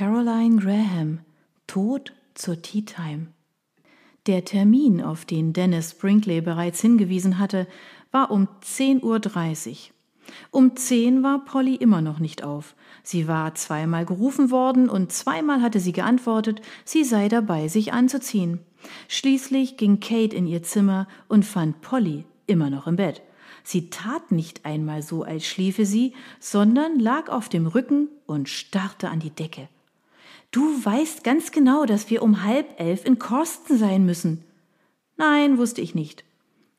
Caroline Graham, Tod zur Tea Time. Der Termin, auf den Dennis Brinkley bereits hingewiesen hatte, war um 10.30 Uhr. Um zehn war Polly immer noch nicht auf. Sie war zweimal gerufen worden und zweimal hatte sie geantwortet, sie sei dabei, sich anzuziehen. Schließlich ging Kate in ihr Zimmer und fand Polly immer noch im Bett. Sie tat nicht einmal so, als schliefe sie, sondern lag auf dem Rücken und starrte an die Decke. Du weißt ganz genau, dass wir um halb elf in Korsten sein müssen. Nein, wusste ich nicht.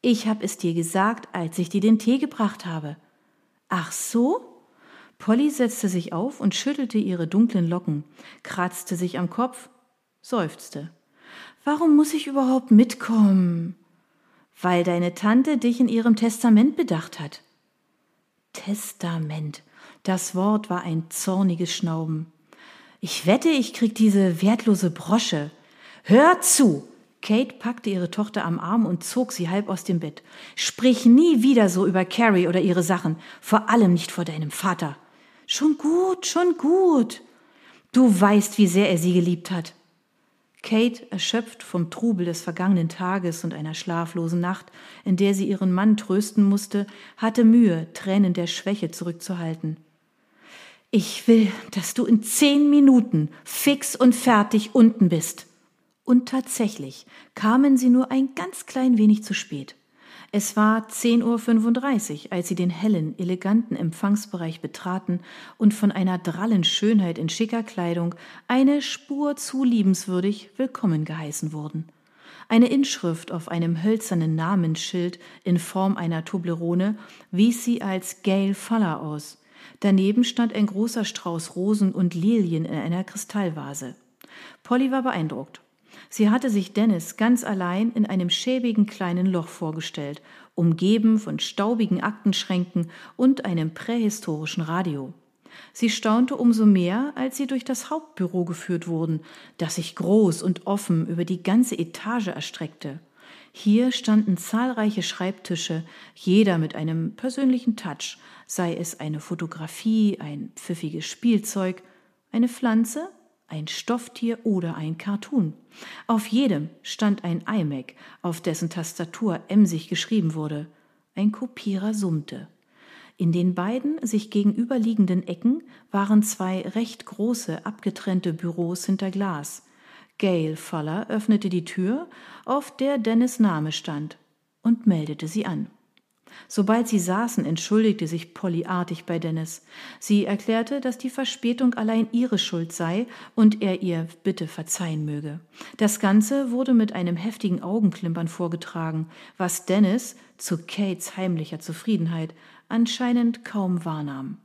Ich hab es dir gesagt, als ich dir den Tee gebracht habe. Ach so? Polly setzte sich auf und schüttelte ihre dunklen Locken, kratzte sich am Kopf, seufzte. Warum muss ich überhaupt mitkommen? Weil deine Tante dich in ihrem Testament bedacht hat. Testament. Das Wort war ein zorniges Schnauben. Ich wette, ich krieg diese wertlose Brosche. Hör zu! Kate packte ihre Tochter am Arm und zog sie halb aus dem Bett. Sprich nie wieder so über Carrie oder ihre Sachen, vor allem nicht vor deinem Vater. Schon gut, schon gut. Du weißt, wie sehr er sie geliebt hat. Kate, erschöpft vom Trubel des vergangenen Tages und einer schlaflosen Nacht, in der sie ihren Mann trösten musste, hatte Mühe, Tränen der Schwäche zurückzuhalten. Ich will, dass du in zehn Minuten fix und fertig unten bist. Und tatsächlich kamen sie nur ein ganz klein wenig zu spät. Es war 10.35 Uhr, als sie den hellen, eleganten Empfangsbereich betraten und von einer drallen Schönheit in schicker Kleidung eine Spur zu liebenswürdig willkommen geheißen wurden. Eine Inschrift auf einem hölzernen Namensschild in Form einer Toblerone wies sie als Gail Faller aus. Daneben stand ein großer Strauß Rosen und Lilien in einer Kristallvase. Polly war beeindruckt. Sie hatte sich Dennis ganz allein in einem schäbigen kleinen Loch vorgestellt, umgeben von staubigen Aktenschränken und einem prähistorischen Radio. Sie staunte umso mehr, als sie durch das Hauptbüro geführt wurden, das sich groß und offen über die ganze Etage erstreckte. Hier standen zahlreiche Schreibtische, jeder mit einem persönlichen Touch, sei es eine Fotografie, ein pfiffiges Spielzeug, eine Pflanze, ein Stofftier oder ein Cartoon. Auf jedem stand ein iMac, auf dessen Tastatur emsig geschrieben wurde. Ein Kopierer summte. In den beiden sich gegenüberliegenden Ecken waren zwei recht große, abgetrennte Büros hinter Glas. Gail Fuller öffnete die Tür, auf der Dennis Name stand, und meldete sie an. Sobald sie saßen, entschuldigte sich Polly artig bei Dennis. Sie erklärte, dass die Verspätung allein ihre Schuld sei und er ihr bitte verzeihen möge. Das Ganze wurde mit einem heftigen Augenklimpern vorgetragen, was Dennis, zu Kates heimlicher Zufriedenheit, anscheinend kaum wahrnahm.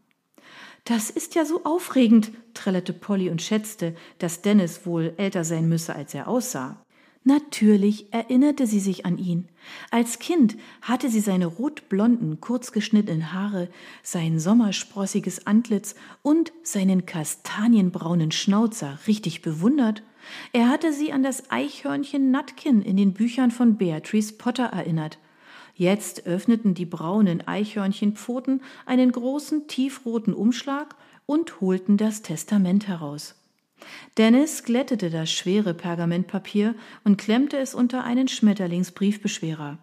Das ist ja so aufregend, trällerte Polly und schätzte, dass Dennis wohl älter sein müsse, als er aussah. Natürlich erinnerte sie sich an ihn. Als Kind hatte sie seine rotblonden, kurzgeschnittenen Haare, sein sommersprossiges Antlitz und seinen kastanienbraunen Schnauzer richtig bewundert. Er hatte sie an das Eichhörnchen Nutkin in den Büchern von Beatrice Potter erinnert. Jetzt öffneten die braunen Eichhörnchenpfoten einen großen tiefroten Umschlag und holten das Testament heraus. Dennis glättete das schwere Pergamentpapier und klemmte es unter einen Schmetterlingsbriefbeschwerer.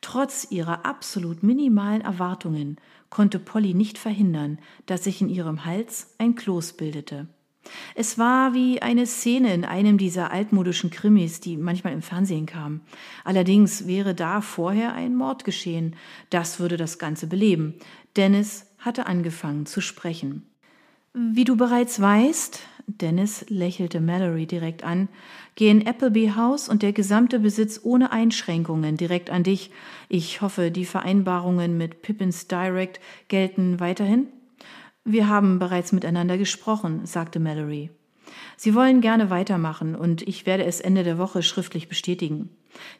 Trotz ihrer absolut minimalen Erwartungen konnte Polly nicht verhindern, dass sich in ihrem Hals ein Kloß bildete. Es war wie eine Szene in einem dieser altmodischen Krimis, die manchmal im Fernsehen kamen. Allerdings wäre da vorher ein Mord geschehen. Das würde das Ganze beleben. Dennis hatte angefangen zu sprechen. Wie du bereits weißt, Dennis lächelte Mallory direkt an, gehen Appleby House und der gesamte Besitz ohne Einschränkungen direkt an dich. Ich hoffe, die Vereinbarungen mit Pippins Direct gelten weiterhin? Wir haben bereits miteinander gesprochen, sagte Mallory. Sie wollen gerne weitermachen und ich werde es Ende der Woche schriftlich bestätigen.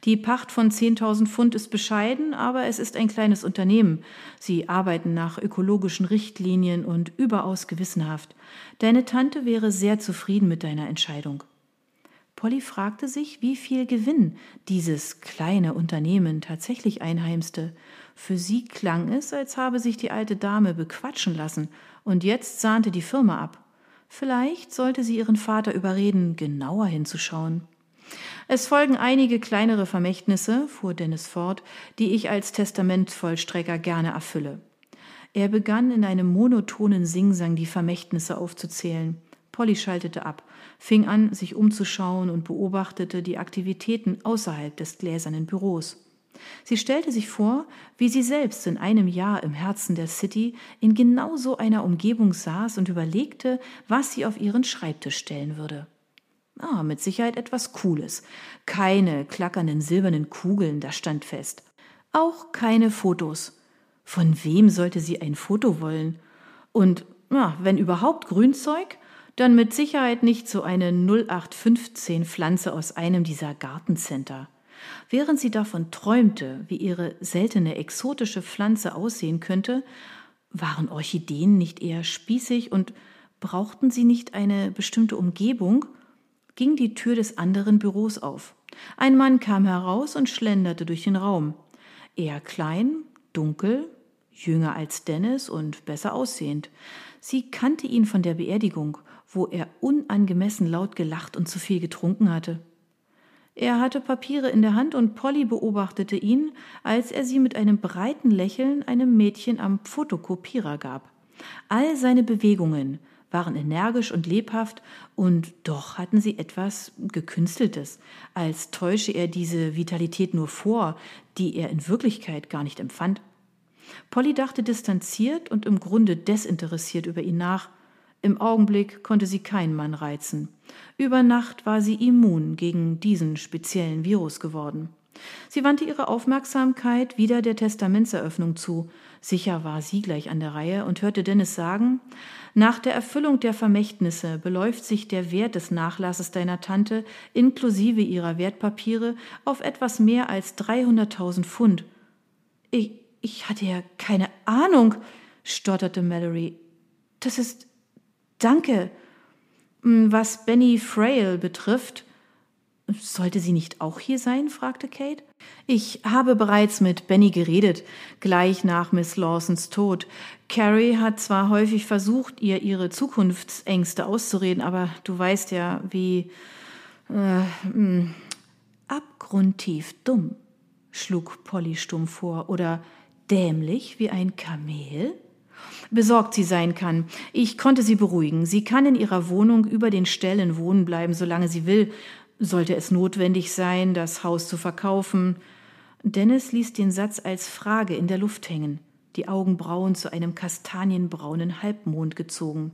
Die Pacht von 10.000 Pfund ist bescheiden, aber es ist ein kleines Unternehmen. Sie arbeiten nach ökologischen Richtlinien und überaus gewissenhaft. Deine Tante wäre sehr zufrieden mit deiner Entscheidung. Polly fragte sich, wie viel Gewinn dieses kleine Unternehmen tatsächlich einheimste. Für sie klang es, als habe sich die alte Dame bequatschen lassen, und jetzt sahnte die Firma ab. Vielleicht sollte sie ihren Vater überreden, genauer hinzuschauen. Es folgen einige kleinere Vermächtnisse, fuhr Dennis fort, die ich als Testamentvollstrecker gerne erfülle. Er begann in einem monotonen Singsang die Vermächtnisse aufzuzählen. Polly schaltete ab, fing an, sich umzuschauen und beobachtete die Aktivitäten außerhalb des gläsernen Büros. Sie stellte sich vor, wie sie selbst in einem Jahr im Herzen der City in genau so einer Umgebung saß und überlegte, was sie auf ihren Schreibtisch stellen würde. Ah, mit Sicherheit etwas Cooles. Keine klackernden silbernen Kugeln, das stand fest. Auch keine Fotos. Von wem sollte sie ein Foto wollen? Und, na, wenn überhaupt Grünzeug, dann mit Sicherheit nicht so eine 0815 Pflanze aus einem dieser Gartencenter. Während sie davon träumte, wie ihre seltene exotische Pflanze aussehen könnte, waren Orchideen nicht eher spießig und brauchten sie nicht eine bestimmte Umgebung, ging die Tür des anderen Büros auf. Ein Mann kam heraus und schlenderte durch den Raum. Er klein, dunkel, jünger als Dennis und besser aussehend. Sie kannte ihn von der Beerdigung, wo er unangemessen laut gelacht und zu viel getrunken hatte. Er hatte Papiere in der Hand und Polly beobachtete ihn, als er sie mit einem breiten Lächeln einem Mädchen am Fotokopierer gab. All seine Bewegungen waren energisch und lebhaft, und doch hatten sie etwas Gekünsteltes, als täusche er diese Vitalität nur vor, die er in Wirklichkeit gar nicht empfand. Polly dachte distanziert und im Grunde desinteressiert über ihn nach. Im Augenblick konnte sie keinen Mann reizen. Über Nacht war sie immun gegen diesen speziellen Virus geworden. Sie wandte ihre Aufmerksamkeit wieder der Testamentseröffnung zu. Sicher war sie gleich an der Reihe und hörte Dennis sagen, nach der Erfüllung der Vermächtnisse beläuft sich der Wert des Nachlasses deiner Tante inklusive ihrer Wertpapiere auf etwas mehr als 300.000 Pfund. Ich, ich hatte ja keine Ahnung, stotterte Mallory. Das ist Danke. Hm, was Benny Frail betrifft, sollte sie nicht auch hier sein? fragte Kate. Ich habe bereits mit Benny geredet, gleich nach Miss Lawsons Tod. Carrie hat zwar häufig versucht, ihr ihre Zukunftsängste auszureden, aber du weißt ja, wie äh, hm, abgrundtief dumm, schlug Polly stumm vor, oder dämlich wie ein Kamel? Besorgt sie sein kann. Ich konnte sie beruhigen. Sie kann in ihrer Wohnung über den Stellen wohnen bleiben, solange sie will. Sollte es notwendig sein, das Haus zu verkaufen. Dennis ließ den Satz als Frage in der Luft hängen, die Augenbrauen zu einem kastanienbraunen Halbmond gezogen.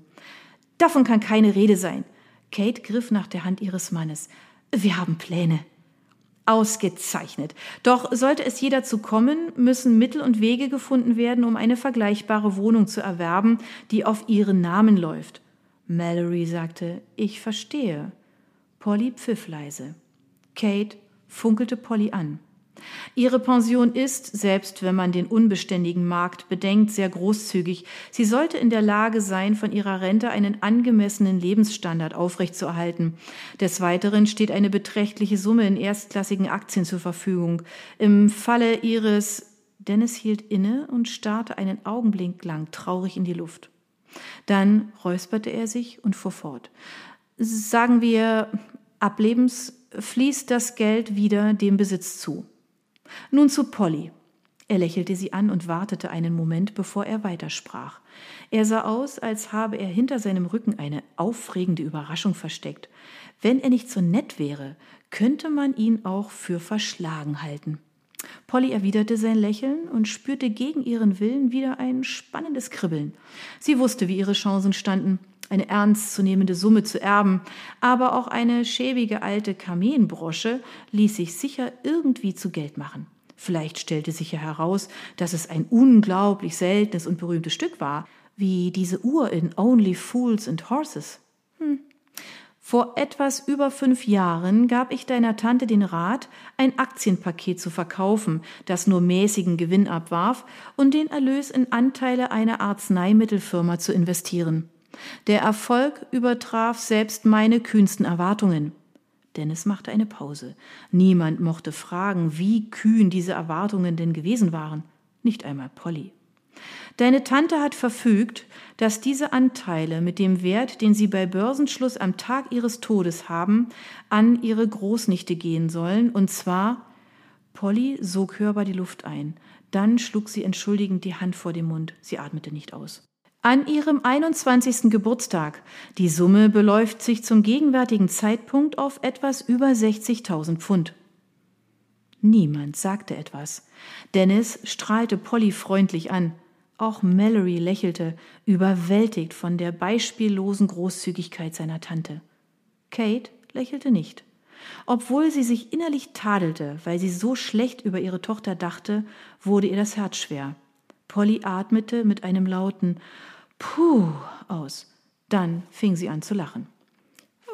Davon kann keine Rede sein. Kate griff nach der Hand ihres Mannes. Wir haben Pläne. Ausgezeichnet. Doch sollte es jeder zu kommen, müssen Mittel und Wege gefunden werden, um eine vergleichbare Wohnung zu erwerben, die auf ihren Namen läuft. Mallory sagte, ich verstehe. Polly pfiff leise. Kate funkelte Polly an. Ihre Pension ist, selbst wenn man den unbeständigen Markt bedenkt, sehr großzügig. Sie sollte in der Lage sein, von ihrer Rente einen angemessenen Lebensstandard aufrechtzuerhalten. Des Weiteren steht eine beträchtliche Summe in erstklassigen Aktien zur Verfügung. Im Falle ihres Dennis hielt inne und starrte einen Augenblick lang traurig in die Luft. Dann räusperte er sich und fuhr fort. Sagen wir, ablebens fließt das Geld wieder dem Besitz zu. Nun zu Polly. Er lächelte sie an und wartete einen Moment, bevor er weitersprach. Er sah aus, als habe er hinter seinem Rücken eine aufregende Überraschung versteckt. Wenn er nicht so nett wäre, könnte man ihn auch für verschlagen halten. Polly erwiderte sein Lächeln und spürte gegen ihren Willen wieder ein spannendes Kribbeln. Sie wusste, wie ihre Chancen standen, eine ernstzunehmende Summe zu erben, aber auch eine schäbige alte Kamelbrosche ließ sich sicher irgendwie zu Geld machen. Vielleicht stellte sich ja heraus, dass es ein unglaublich seltenes und berühmtes Stück war, wie diese Uhr in Only Fools and Horses. Hm. Vor etwas über fünf Jahren gab ich deiner Tante den Rat, ein Aktienpaket zu verkaufen, das nur mäßigen Gewinn abwarf, und den Erlös in Anteile einer Arzneimittelfirma zu investieren. Der Erfolg übertraf selbst meine kühnsten Erwartungen. Dennis machte eine Pause. Niemand mochte fragen, wie kühn diese Erwartungen denn gewesen waren. Nicht einmal Polly. Deine Tante hat verfügt, dass diese Anteile mit dem Wert, den sie bei Börsenschluss am Tag ihres Todes haben, an ihre Großnichte gehen sollen, und zwar Polly sog hörbar die Luft ein. Dann schlug sie entschuldigend die Hand vor den Mund. Sie atmete nicht aus. An ihrem 21. Geburtstag. Die Summe beläuft sich zum gegenwärtigen Zeitpunkt auf etwas über 60.000 Pfund. Niemand sagte etwas. Dennis strahlte Polly freundlich an. Auch Mallory lächelte, überwältigt von der beispiellosen Großzügigkeit seiner Tante. Kate lächelte nicht. Obwohl sie sich innerlich tadelte, weil sie so schlecht über ihre Tochter dachte, wurde ihr das Herz schwer. Polly atmete mit einem lauten Puh aus. Dann fing sie an zu lachen.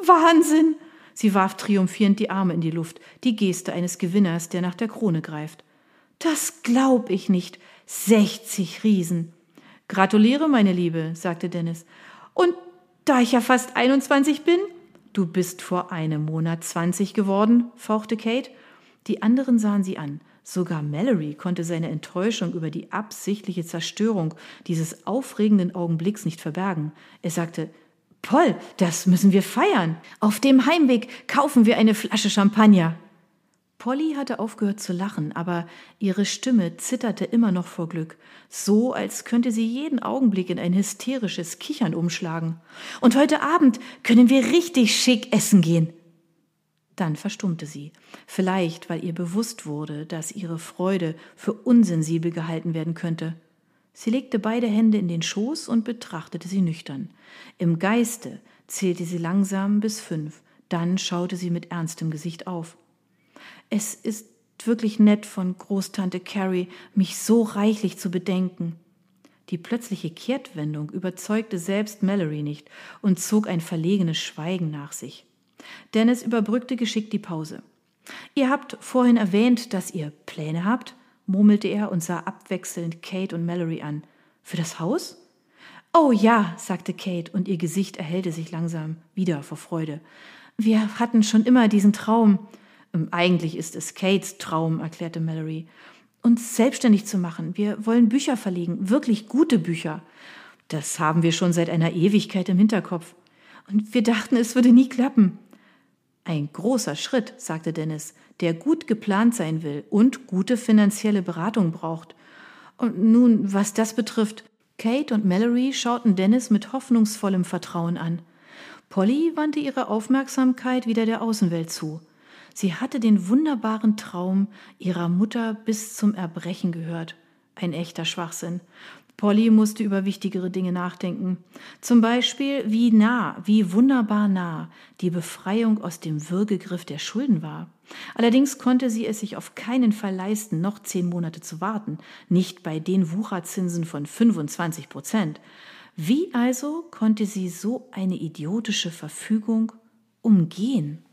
Wahnsinn! Sie warf triumphierend die Arme in die Luft, die Geste eines Gewinners, der nach der Krone greift. Das glaub ich nicht. Sechzig Riesen. Gratuliere, meine Liebe, sagte Dennis. Und da ich ja fast 21 bin? Du bist vor einem Monat 20 geworden, fauchte Kate. Die anderen sahen sie an. Sogar Mallory konnte seine Enttäuschung über die absichtliche Zerstörung dieses aufregenden Augenblicks nicht verbergen. Er sagte, Paul, das müssen wir feiern. Auf dem Heimweg kaufen wir eine Flasche Champagner. Polly hatte aufgehört zu lachen, aber ihre Stimme zitterte immer noch vor Glück, so als könnte sie jeden Augenblick in ein hysterisches Kichern umschlagen. Und heute Abend können wir richtig schick essen gehen. Dann verstummte sie, vielleicht weil ihr bewusst wurde, dass ihre Freude für unsensibel gehalten werden könnte. Sie legte beide Hände in den Schoß und betrachtete sie nüchtern. Im Geiste zählte sie langsam bis fünf, dann schaute sie mit ernstem Gesicht auf. Es ist wirklich nett von Großtante Carrie, mich so reichlich zu bedenken. Die plötzliche Kehrtwendung überzeugte selbst Mallory nicht und zog ein verlegenes Schweigen nach sich. Dennis überbrückte geschickt die Pause. Ihr habt vorhin erwähnt, dass ihr Pläne habt, murmelte er und sah abwechselnd Kate und Mallory an. Für das Haus? Oh ja, sagte Kate, und ihr Gesicht erhellte sich langsam wieder vor Freude. Wir hatten schon immer diesen Traum. Ähm, eigentlich ist es Kates Traum, erklärte Mallory. Uns selbstständig zu machen. Wir wollen Bücher verlegen, wirklich gute Bücher. Das haben wir schon seit einer Ewigkeit im Hinterkopf. Und wir dachten, es würde nie klappen. Ein großer Schritt, sagte Dennis, der gut geplant sein will und gute finanzielle Beratung braucht. Und nun, was das betrifft, Kate und Mallory schauten Dennis mit hoffnungsvollem Vertrauen an. Polly wandte ihre Aufmerksamkeit wieder der Außenwelt zu. Sie hatte den wunderbaren Traum ihrer Mutter bis zum Erbrechen gehört. Ein echter Schwachsinn. Polly musste über wichtigere Dinge nachdenken. Zum Beispiel, wie nah, wie wunderbar nah die Befreiung aus dem Würgegriff der Schulden war. Allerdings konnte sie es sich auf keinen Fall leisten, noch zehn Monate zu warten, nicht bei den Wucherzinsen von 25 Prozent. Wie also konnte sie so eine idiotische Verfügung umgehen?